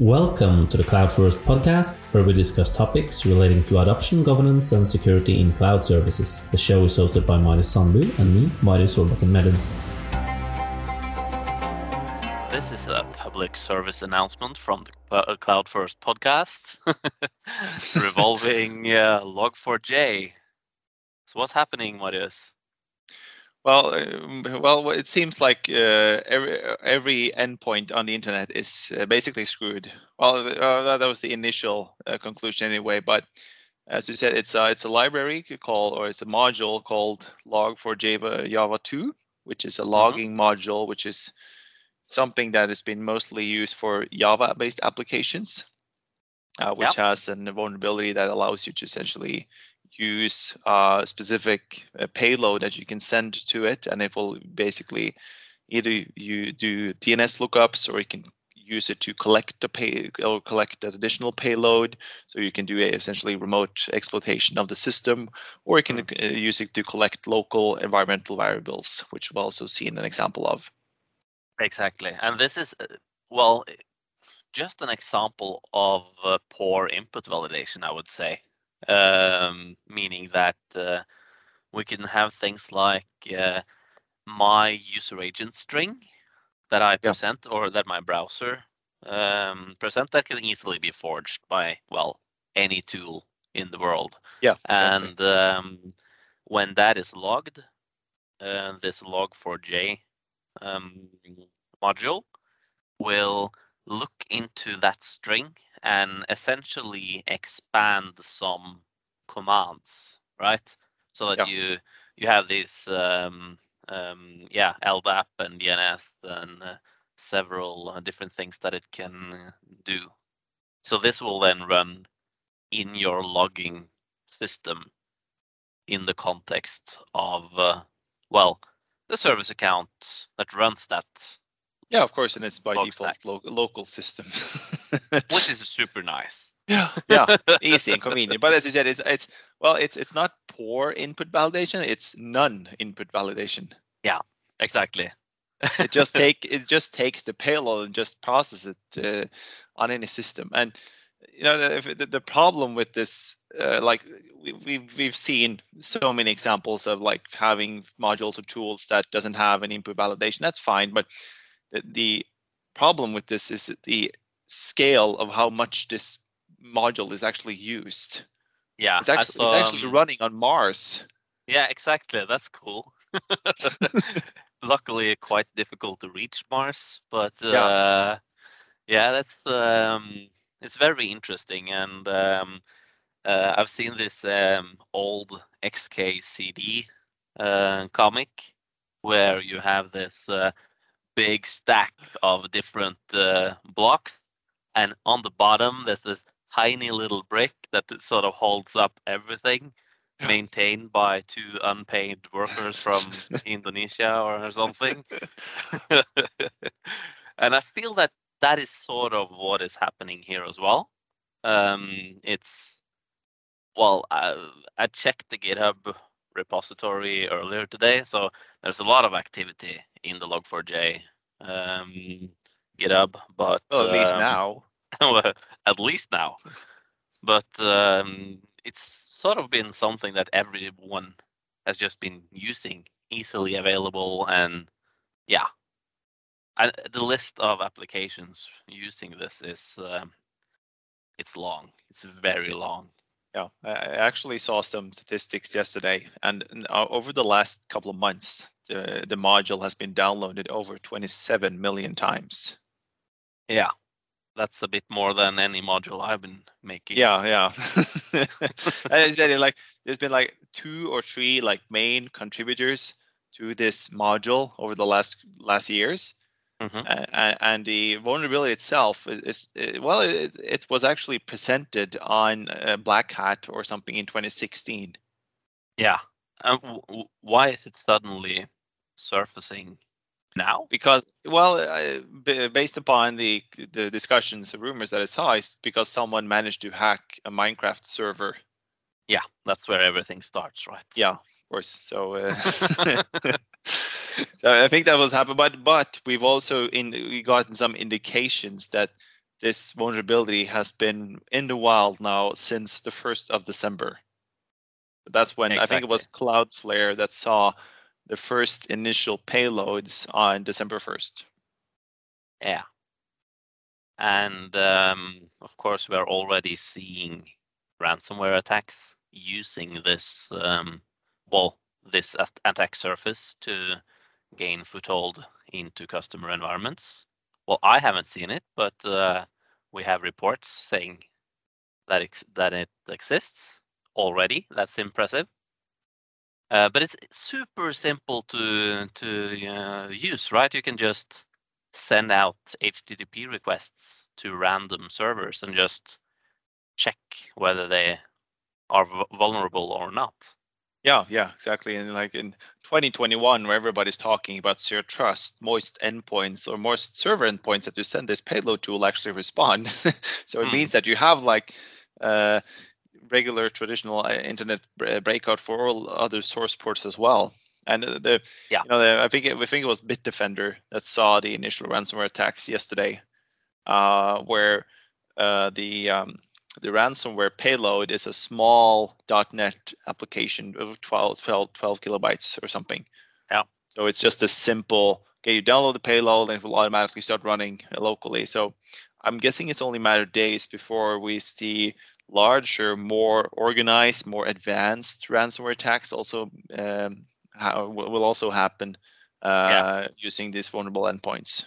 Welcome to the Cloud First podcast, where we discuss topics relating to adoption, governance, and security in cloud services. The show is hosted by Marius Sandbu and me, Marius Solbakken Mellum. This is a public service announcement from the uh, Cloud First podcast revolving uh, Log4j. So, what's happening, Marius? Well, um, well, it seems like uh, every every endpoint on the internet is uh, basically screwed. Well, uh, that was the initial uh, conclusion anyway. But as you said, it's a it's a library called or it's a module called Log4j Java 2, which is a mm-hmm. logging mm-hmm. module, which is something that has been mostly used for Java-based applications, uh, which yep. has a vulnerability that allows you to essentially use a specific uh, payload that you can send to it, and it will basically either you do DNS lookups or you can use it to collect the pay or collect an additional payload. So you can do a, essentially remote exploitation of the system, or you can hmm. uh, use it to collect local environmental variables, which we've also seen an example of. Exactly, and this is uh, well, just an example of uh, poor input validation, I would say um, meaning that uh, we can have things like uh, my user agent string that I present yeah. or that my browser um, present that can easily be forged by well any tool in the world. Yeah, exactly. and um, when that is logged, uh, this log4j um, module will look into that string and essentially expand some commands, right? So that yeah. you you have these um, um, yeah LDAP and DNS and uh, several uh, different things that it can do. So this will then run in your logging system in the context of uh, well the service account that runs that yeah, of course, and it's by default lo- local system, which is super nice. Yeah, yeah, easy and convenient. But as you said, it's it's well, it's it's not poor input validation; it's none input validation. Yeah, exactly. it just take it just takes the payload and just processes it uh, on any system. And you know the, the, the problem with this, uh, like we, we've we've seen so many examples of like having modules or tools that doesn't have an input validation. That's fine, but the problem with this is the scale of how much this module is actually used. Yeah, it's actually, saw, it's actually um, running on Mars. Yeah, exactly. That's cool. Luckily, quite difficult to reach Mars, but uh, yeah. yeah, that's um, it's very interesting, and um, uh, I've seen this um, old XKCD uh, comic where you have this uh, big stack of different uh, blocks, and on the bottom there's this tiny little brick that sort of holds up everything, maintained by two unpaid workers from Indonesia or something. and I feel that that is sort of what is happening here as well. Um, it's well, I, I checked the GitHub repository earlier today, so there's a lot of activity in the Log4j um, GitHub, but well, at least um, now. at least now. But um, it's sort of been something that everyone has just been using, easily available, and yeah, and the list of applications using this is um, it's long. It's very long. Yeah, I actually saw some statistics yesterday, and uh, over the last couple of months, the, the module has been downloaded over 27 million times. Yeah, that's a bit more than any module I've been making. Yeah, yeah. As I said, like there's been like two or three like main contributors to this module over the last last years. Mm-hmm. Uh, and the vulnerability itself is, is well, it, it, was actually presented on uh, Black Hat or something in 2016. Yeah. Um, w- why is it suddenly surfacing now? Because, well, uh, based upon the the discussions, the rumors that I saw, is because someone managed to hack a Minecraft server. Yeah, that's where everything starts, right? Yeah, of course. So. Uh, I think that was happened but but we've also in we gotten some indications that this vulnerability has been in the wild now since the 1st of December. That's when exactly. I think it was Cloudflare that saw the first initial payloads on December 1st. Yeah. And um, of course, we're already seeing ransomware attacks using this, um, well, this attack surface to gain foothold into customer environments. Well, I haven't seen it, but uh, we have reports saying that that it exists already. That's impressive. Uh, but it's super simple to to uh, use, right? You can just send out HTTP requests to random servers and just check whether they are vulnerable or not. Yeah, yeah, exactly. And like in 2021, where everybody's talking about zero trust, most endpoints or most server endpoints that you send this payload to will actually respond. so it mm. means that you have like uh, regular traditional uh, internet breakout for all other source ports as well. And the yeah, you know, the, I think it, I think it was Bitdefender that saw the initial ransomware attacks yesterday, uh, where uh, the um, the ransomware payload is a small .NET application of 12, 12, 12 kilobytes or something. Yeah. So it's just a simple, okay, you download the payload and it will automatically start running locally. So I'm guessing it's only a matter of days before we see larger, more organized, more advanced ransomware attacks also um, will also happen uh, yeah. using these vulnerable endpoints.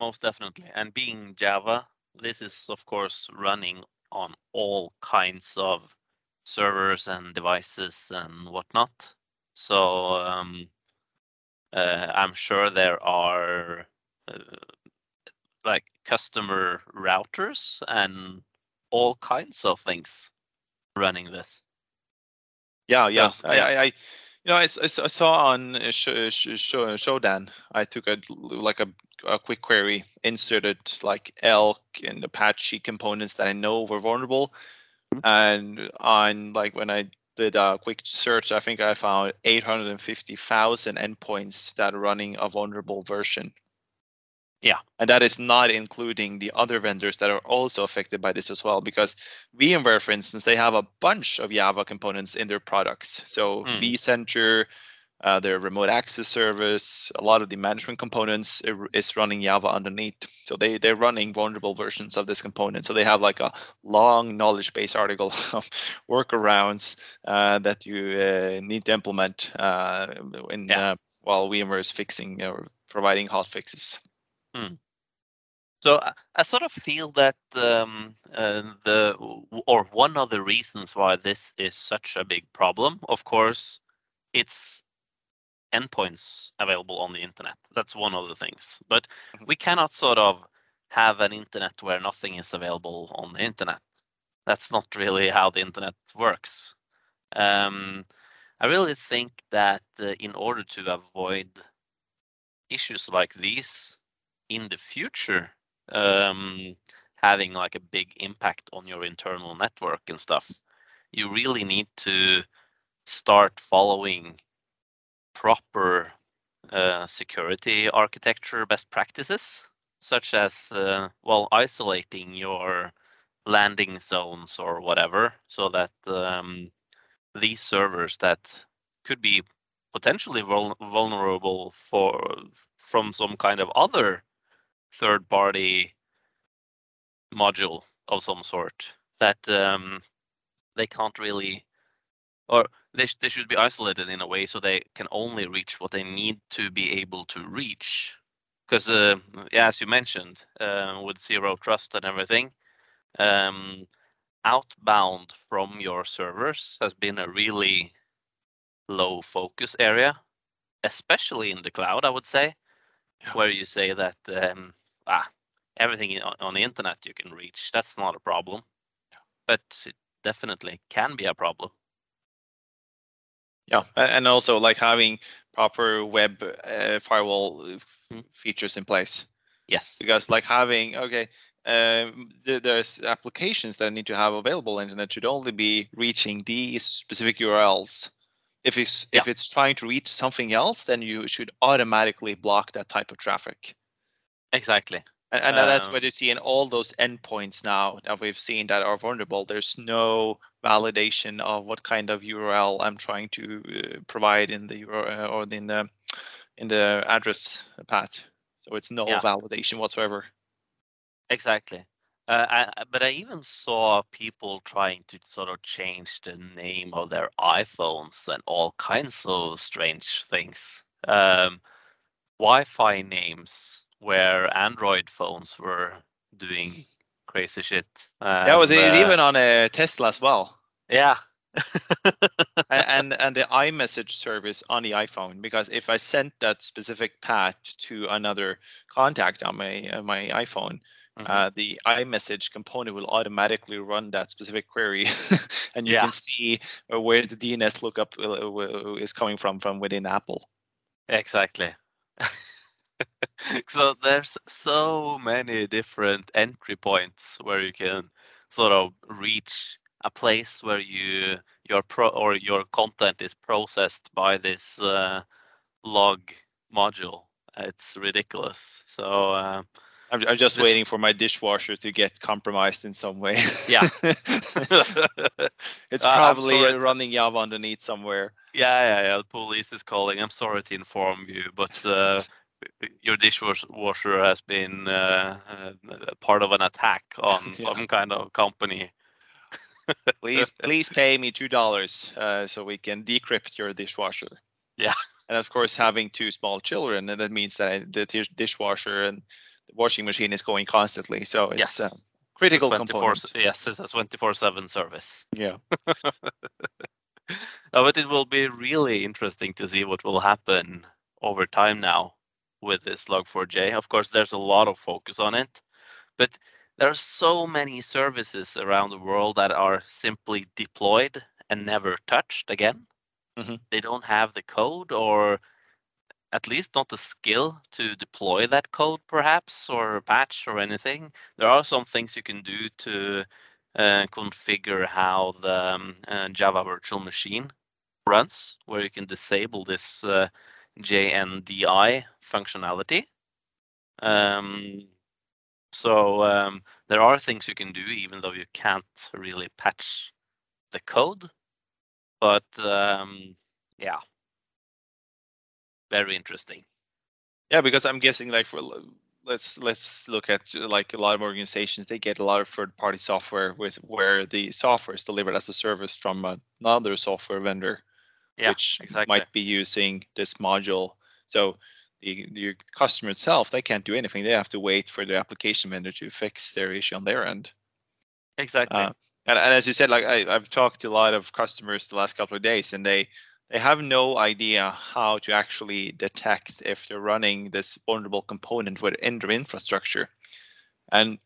Most definitely. And being Java, this is of course running on all kinds of servers and devices and whatnot. So um, uh, I'm sure there are uh, like customer routers and all kinds of things running this. Yeah, yeah. I, I, I, you know, I, I saw on Sh- Sh- Sh- Shodan, I took a like a a quick query, inserted like Elk and Apache components that I know were vulnerable. Mm-hmm. And on like when I did a quick search, I think I found 850,000 endpoints that are running a vulnerable version. Yeah. And that is not including the other vendors that are also affected by this as well. Because VMware, for instance, they have a bunch of Java components in their products. So mm. vCenter, uh, their remote access service, a lot of the management components is running Java underneath. So they they're running vulnerable versions of this component. So they have like a long knowledge base article of workarounds uh, that you uh, need to implement uh, in yeah. Uh, while VMware is fixing or providing hot fixes. Hmm. So I sort of feel that um, uh, the or one of the reasons why this is such a big problem, of course, it's endpoints available on the internet. That's one of the things. But mm-hmm. we cannot sort of have an internet where nothing is available on the internet. That's not really how the internet works. Um, I really think that uh, in order to avoid issues like these in the future, um, having like a big impact on your internal network and stuff, you really need to start following proper uh, security architecture best practices, such as uh, well isolating your landing zones or whatever, so that um, these servers that could be potentially vul- vulnerable for from some kind of other third party module of some sort that um, they can't really or they, sh- they should be isolated in a way so they can only reach what they need to be able to reach because uh, yeah, as you mentioned uh, with zero trust and everything um, outbound from your servers has been a really low focus area especially in the cloud i would say yeah. where you say that um, ah, everything on the internet you can reach that's not a problem but it definitely can be a problem yeah, and also like having proper web uh, firewall mm-hmm. features in place. Yes. Because like having okay, um, there's applications that need to have available internet should only be reaching these specific URLs. If it's yeah. if it's trying to reach something else, then you should automatically block that type of traffic. Exactly. And, and that's Um, what you see in all those endpoints now that we've seen that are vulnerable. There's no validation of what kind of URL I'm trying to uh, provide in the URL or in the in the address path. So it's no Yeah. validation whatsoever. Exactly. Uh, I- but I even saw people trying to sort of change the name of their iPhones and all kinds of strange things. Um, Wi-Fi names where Android phones were doing crazy shit. that was And, it's uh, even on a Tesla as well. yeah. And and the iMessage service on the iPhone because if I sent that specific path to another contact on my uh, my iPhone, Mhm. uh, the iMessage component will automatically run that specific query, and you Yeah. can see uh, where the DNS lookup uh, uh, is coming from from within Apple. Exactly. so there's so many different entry points where you can sort of reach a place where you your pro or your content is processed by this uh, log module. It's ridiculous. So uh, I'm, I'm just This- waiting for my dishwasher to get compromised in some way. Yeah. it's Uh, probably sorry. running Java underneath somewhere. yeah, yeah, yeah. The police is calling. I'm sorry to inform you, but uh, your dishwasher has been uh, uh, part of an attack on Yeah. some kind of company. Please, please pay me two dollars uh, so we can decrypt your dishwasher. Yeah. And of course, having two small children, and that means that I, the dish, dishwasher and the washing machine is going constantly. So it's Yes. a critical 24 component. Yes, it's a 24/7 service. Yeah. Uh, but it will be really interesting to see what will happen over time now with this Log4j. Of course, there's a lot of focus on it, but there are so many services around the world that are simply deployed and never touched again. Mhm. They don't have the code or at least not the skill to deploy that code perhaps or patch or anything. There are some things you can do to uh, configure how the um, uh, Java virtual machine runs, where you can disable this uh, JNDI functionality. Um, so um, there are things you can do, even though you can't really patch the code. But um, yeah, very interesting. Yeah, because I'm guessing like for let's let's look at like a lot of organizations they get a lot of third party software with where the software is delivered as a service from another software vendor Yeah, which exactly. might be using this module so the, the customer itself they can't do anything they have to wait for the application vendor to fix their issue on their end Exactly. Uh, and, and as you said like I, i've talked to a lot of customers the last couple of days and they they have no idea how to actually detect if they're running this vulnerable component within their infrastructure and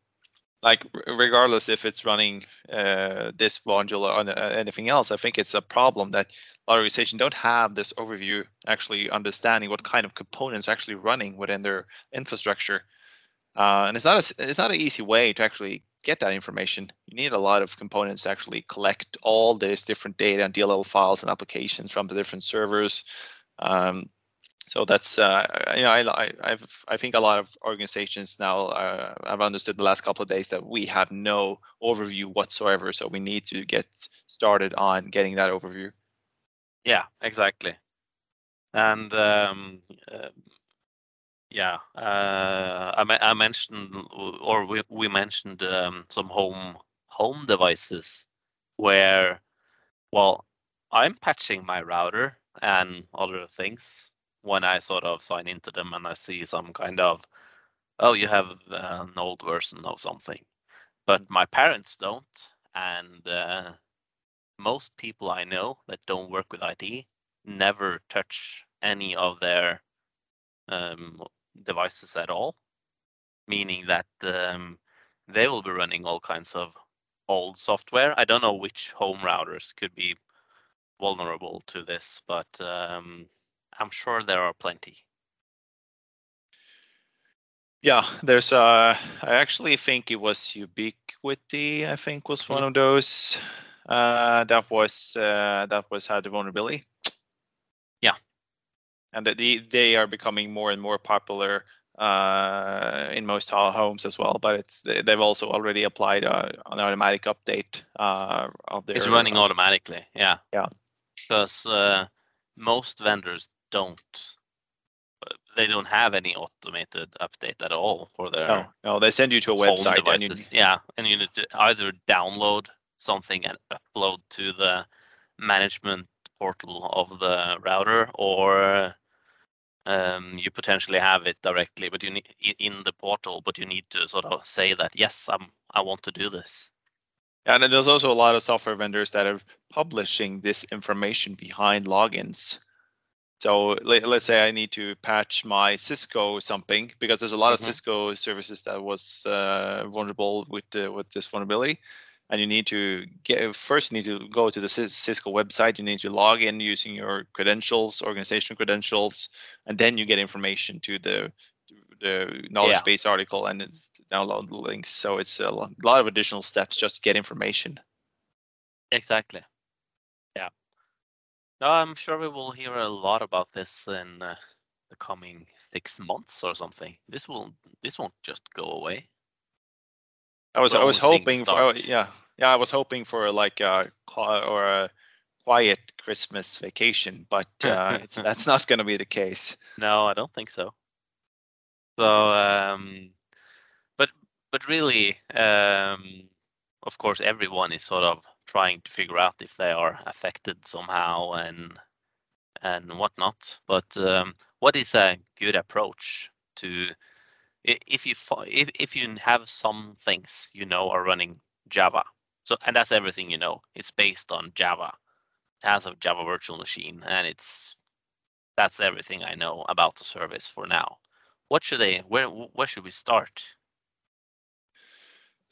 like regardless if it's running uh, this module or anything else i think it's a problem that a lot of organizations don't have this overview actually understanding what kind of components are actually running within their infrastructure uh, and it's not a, it's not an easy way to actually get that information. You need a lot of components to actually collect all this different data and DLL files and applications from the different servers. Um, so that's uh, you know I, I I've, I think a lot of organizations now uh, have understood the last couple of days that we have no overview whatsoever. So we need to get started on getting that overview. Yeah, exactly. And um, uh, yeah, uh, I, I mentioned, or we, we mentioned um, some home home devices where, well, I'm patching my router and other things when I sort of sign into them and I see some kind of, oh, you have uh, an old version of something, but my parents don't, and uh, most people I know that don't work with IT never touch any of their um, devices at all, meaning that um, they will be running all kinds of old software. I don't know which home routers could be vulnerable to this, but um, I'm sure there are plenty. Yeah, there's uh I actually think it was Ubiquiti, I think was one Mhm. of those uh that was uh that was had the vulnerability. Yeah. And the, they are becoming more and more popular uh, in most homes as well. But it's they've also already applied uh, an automatic update uh, of their. It's running automatically. Yeah. Yeah. Because uh, most vendors don't. They don't have any automated update at all for their. No, no, they send you to a website and you. Yeah, and you need to either download something and upload to the management portal of the router, or um, you potentially have it directly, but you need in the portal, but you need to sort of say that yes, I'm I want to do this. and there's also a lot of software vendors that are publishing this information behind logins. So let, let's say I need to patch my Cisco something because there's a lot Mhm. of Cisco services that was uh, vulnerable with the, with this vulnerability, and you need to get first you need to go to the Cisco website. You need to log in using your credentials, organizational credentials, and then you get information to the the knowledge Yeah. base article and it's download the links. So it's a lot of additional steps just to get information. Exactly. Yeah. No, I'm sure we will hear a lot about this in uh, the coming six months or something. This will this won't just go away. I was I was hoping for oh, yeah yeah I was hoping for like a or a quiet Christmas vacation, but uh, it's that's not going to be the case. No, I don't think so. So, um, but but really, um, of course, everyone is sort of trying to figure out if they are affected somehow and and whatnot. But um, what is a good approach to if you if if you have some things you know are running Java, so and that's everything you know. It's based on Java. It has a Java virtual machine, and it's that's everything I know about the service for now. What should they? Where where should we start?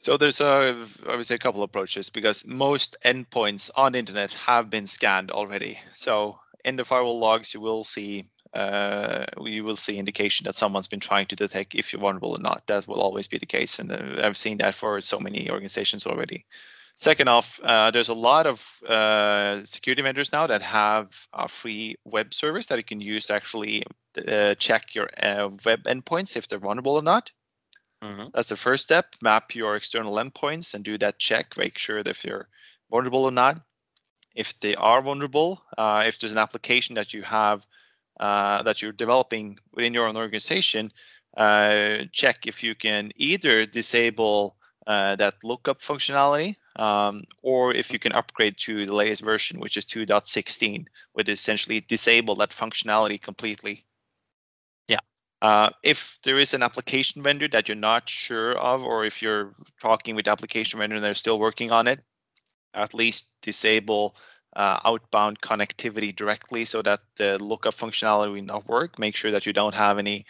So there's a I would say a couple of approaches because most endpoints on the internet have been scanned already. So in the firewall logs, you will see uh, you will see indication that someone's been trying to detect if you're vulnerable or not. That will always be the case, and uh, I've seen that for so many organizations already. Second off, uh, there's a lot of uh, security vendors now that have a free web service that you can use to actually uh, check your uh, web endpoints if they're vulnerable or not. Hmm That's the first step. Map your external endpoints and do that check. Make sure that if you're vulnerable or not. If they are vulnerable, uh, if there's an application that you have uh, that you're developing within your own organization, uh, check if you can either disable uh, that lookup functionality um, or if you can upgrade to the latest version, which is 2.16, which essentially disable that functionality completely. Uh, if there is an application vendor that you're not sure of, or if you're talking with the application vendor and they're still working on it, at least disable uh, outbound connectivity directly so that the lookup functionality will not work. Make sure that you don't have any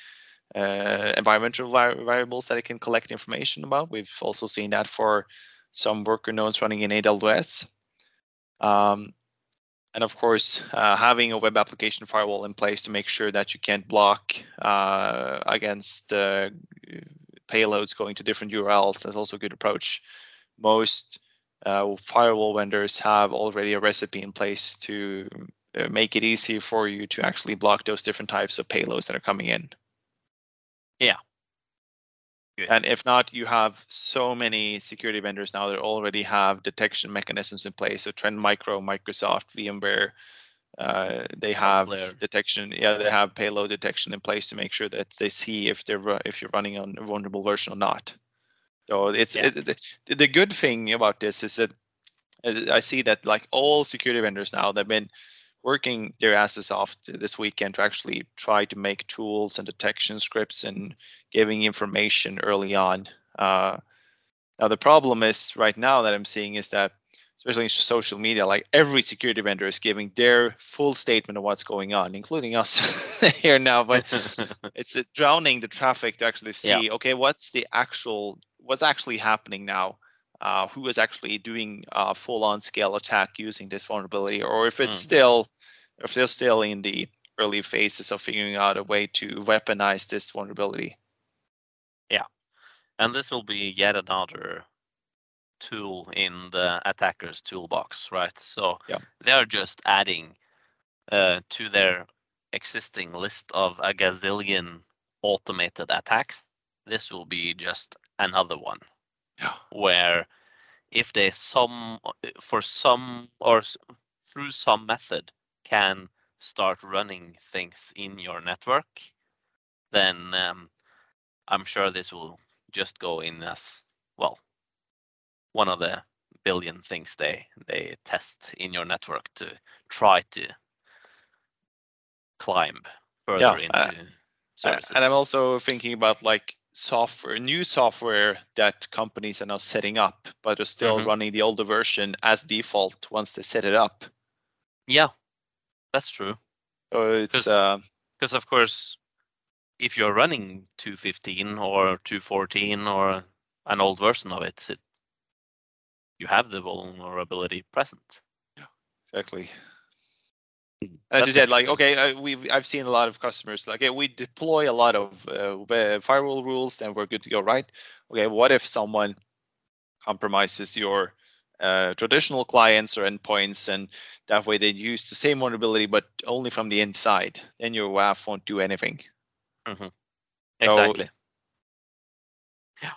uh, environmental vari- variables that it can collect information about. We've also seen that for some worker nodes running in AWS. Um, and of course, uh, having a web application firewall in place to make sure that you can't block uh, against uh, payloads going to different URLs. That's also a good approach. Most uh, firewall vendors have already a recipe in place to uh, make it easy for you to actually block those different types of payloads that are coming in. Good. And if not, you have so many security vendors now that already have detection mechanisms in place. So Trend Micro, Microsoft, VMware, uh, they have detection. Yeah, they have payload detection in place to make sure that they see if they're if you're running on a vulnerable version or not. So it's Yeah. it, the, the good thing about this is that uh, I see that like all security vendors now they've been working their asses off this weekend to actually try to make tools and detection scripts and giving information early on. Uh, now the problem is right now that I'm seeing is that especially in social media, like every security vendor is giving their full statement of what's going on, including us here now. But it's uh, drowning the traffic to actually see Yeah. okay what's the actual what's actually happening now uh, who is actually doing a full-on scale attack using this vulnerability or if it's Mhm. still if they're still in the early phases of figuring out a way to weaponize this vulnerability Yeah, and this will be yet another tool in the attacker's toolbox, right? So Yeah. they're just adding uh, to their existing list of a gazillion automated attack, this will be just another one Yeah. where if they some for some or through some method can start running things in your network, then um, I'm sure this will just go in as well one of the billion things they they test in your network to try to climb further Yeah, into uh, services. And I'm also thinking about like software, new software that companies are now setting up, but are still Mhm. running the older version as default once they set it up. yeah, that's true. So it's 'Cause- uh, Because of course, if you're running 215 or 214 or an old version of it, it you have the vulnerability present. Yeah, exactly. As you said, like okay, uh, we've I've seen a lot of customers like, we deploy a lot of uh, uh, firewall rules, then we're good to go, right? Okay, what if someone compromises your uh, traditional clients or endpoints, and that way they use the same vulnerability but only from the inside? Then your WAF won't do anything. Exactly. Yeah.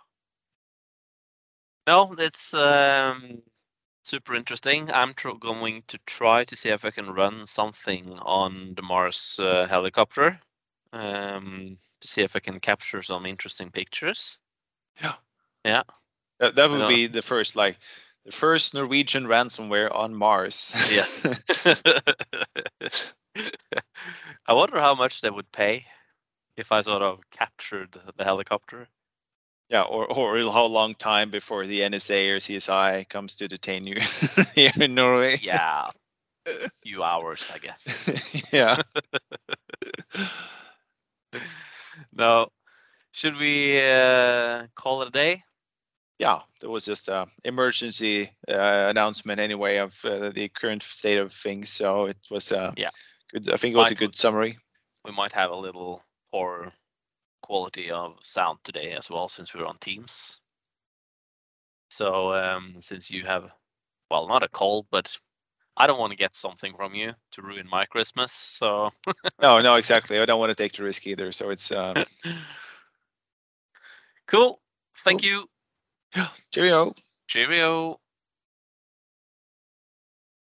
No, it's um, super interesting. I'm tr- going to try to see if I can run something on the Mars uh, helicopter um, to see if I can capture some interesting pictures. Yeah. Yeah. That, that would be the first, like the first Norwegian ransomware on Mars. Yeah. I wonder how much they would pay if I sort of captured the helicopter. Yeah, or or how long time before the NSA or CSI comes to detain you here in Norway. Yeah, a few hours, I guess. yeah. no, should we uh, call it a day? Yeah, there was just a emergency uh, announcement anyway of uh, the current state of things. So it was uh, Yeah. good. I think it was a good summary. We might have a little poor quality of sound today as well, since we're on Teams. So um, since you have, well, not a cold, but I don't want to get something from you to ruin my Christmas. So No, no, exactly. I don't want to take the risk either. So it's uh, cool. Thank you. cheerio. Cheerio.